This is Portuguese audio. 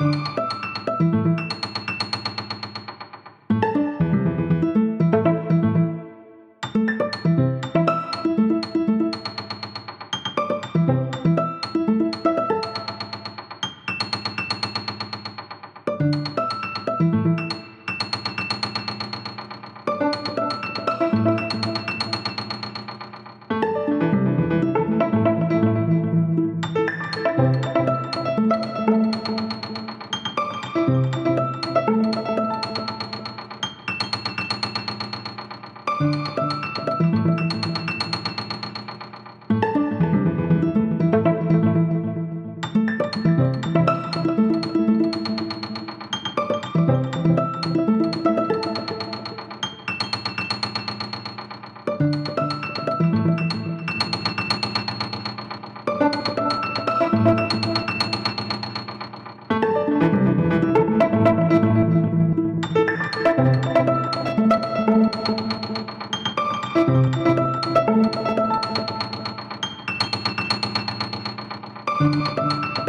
Música Música Thank you.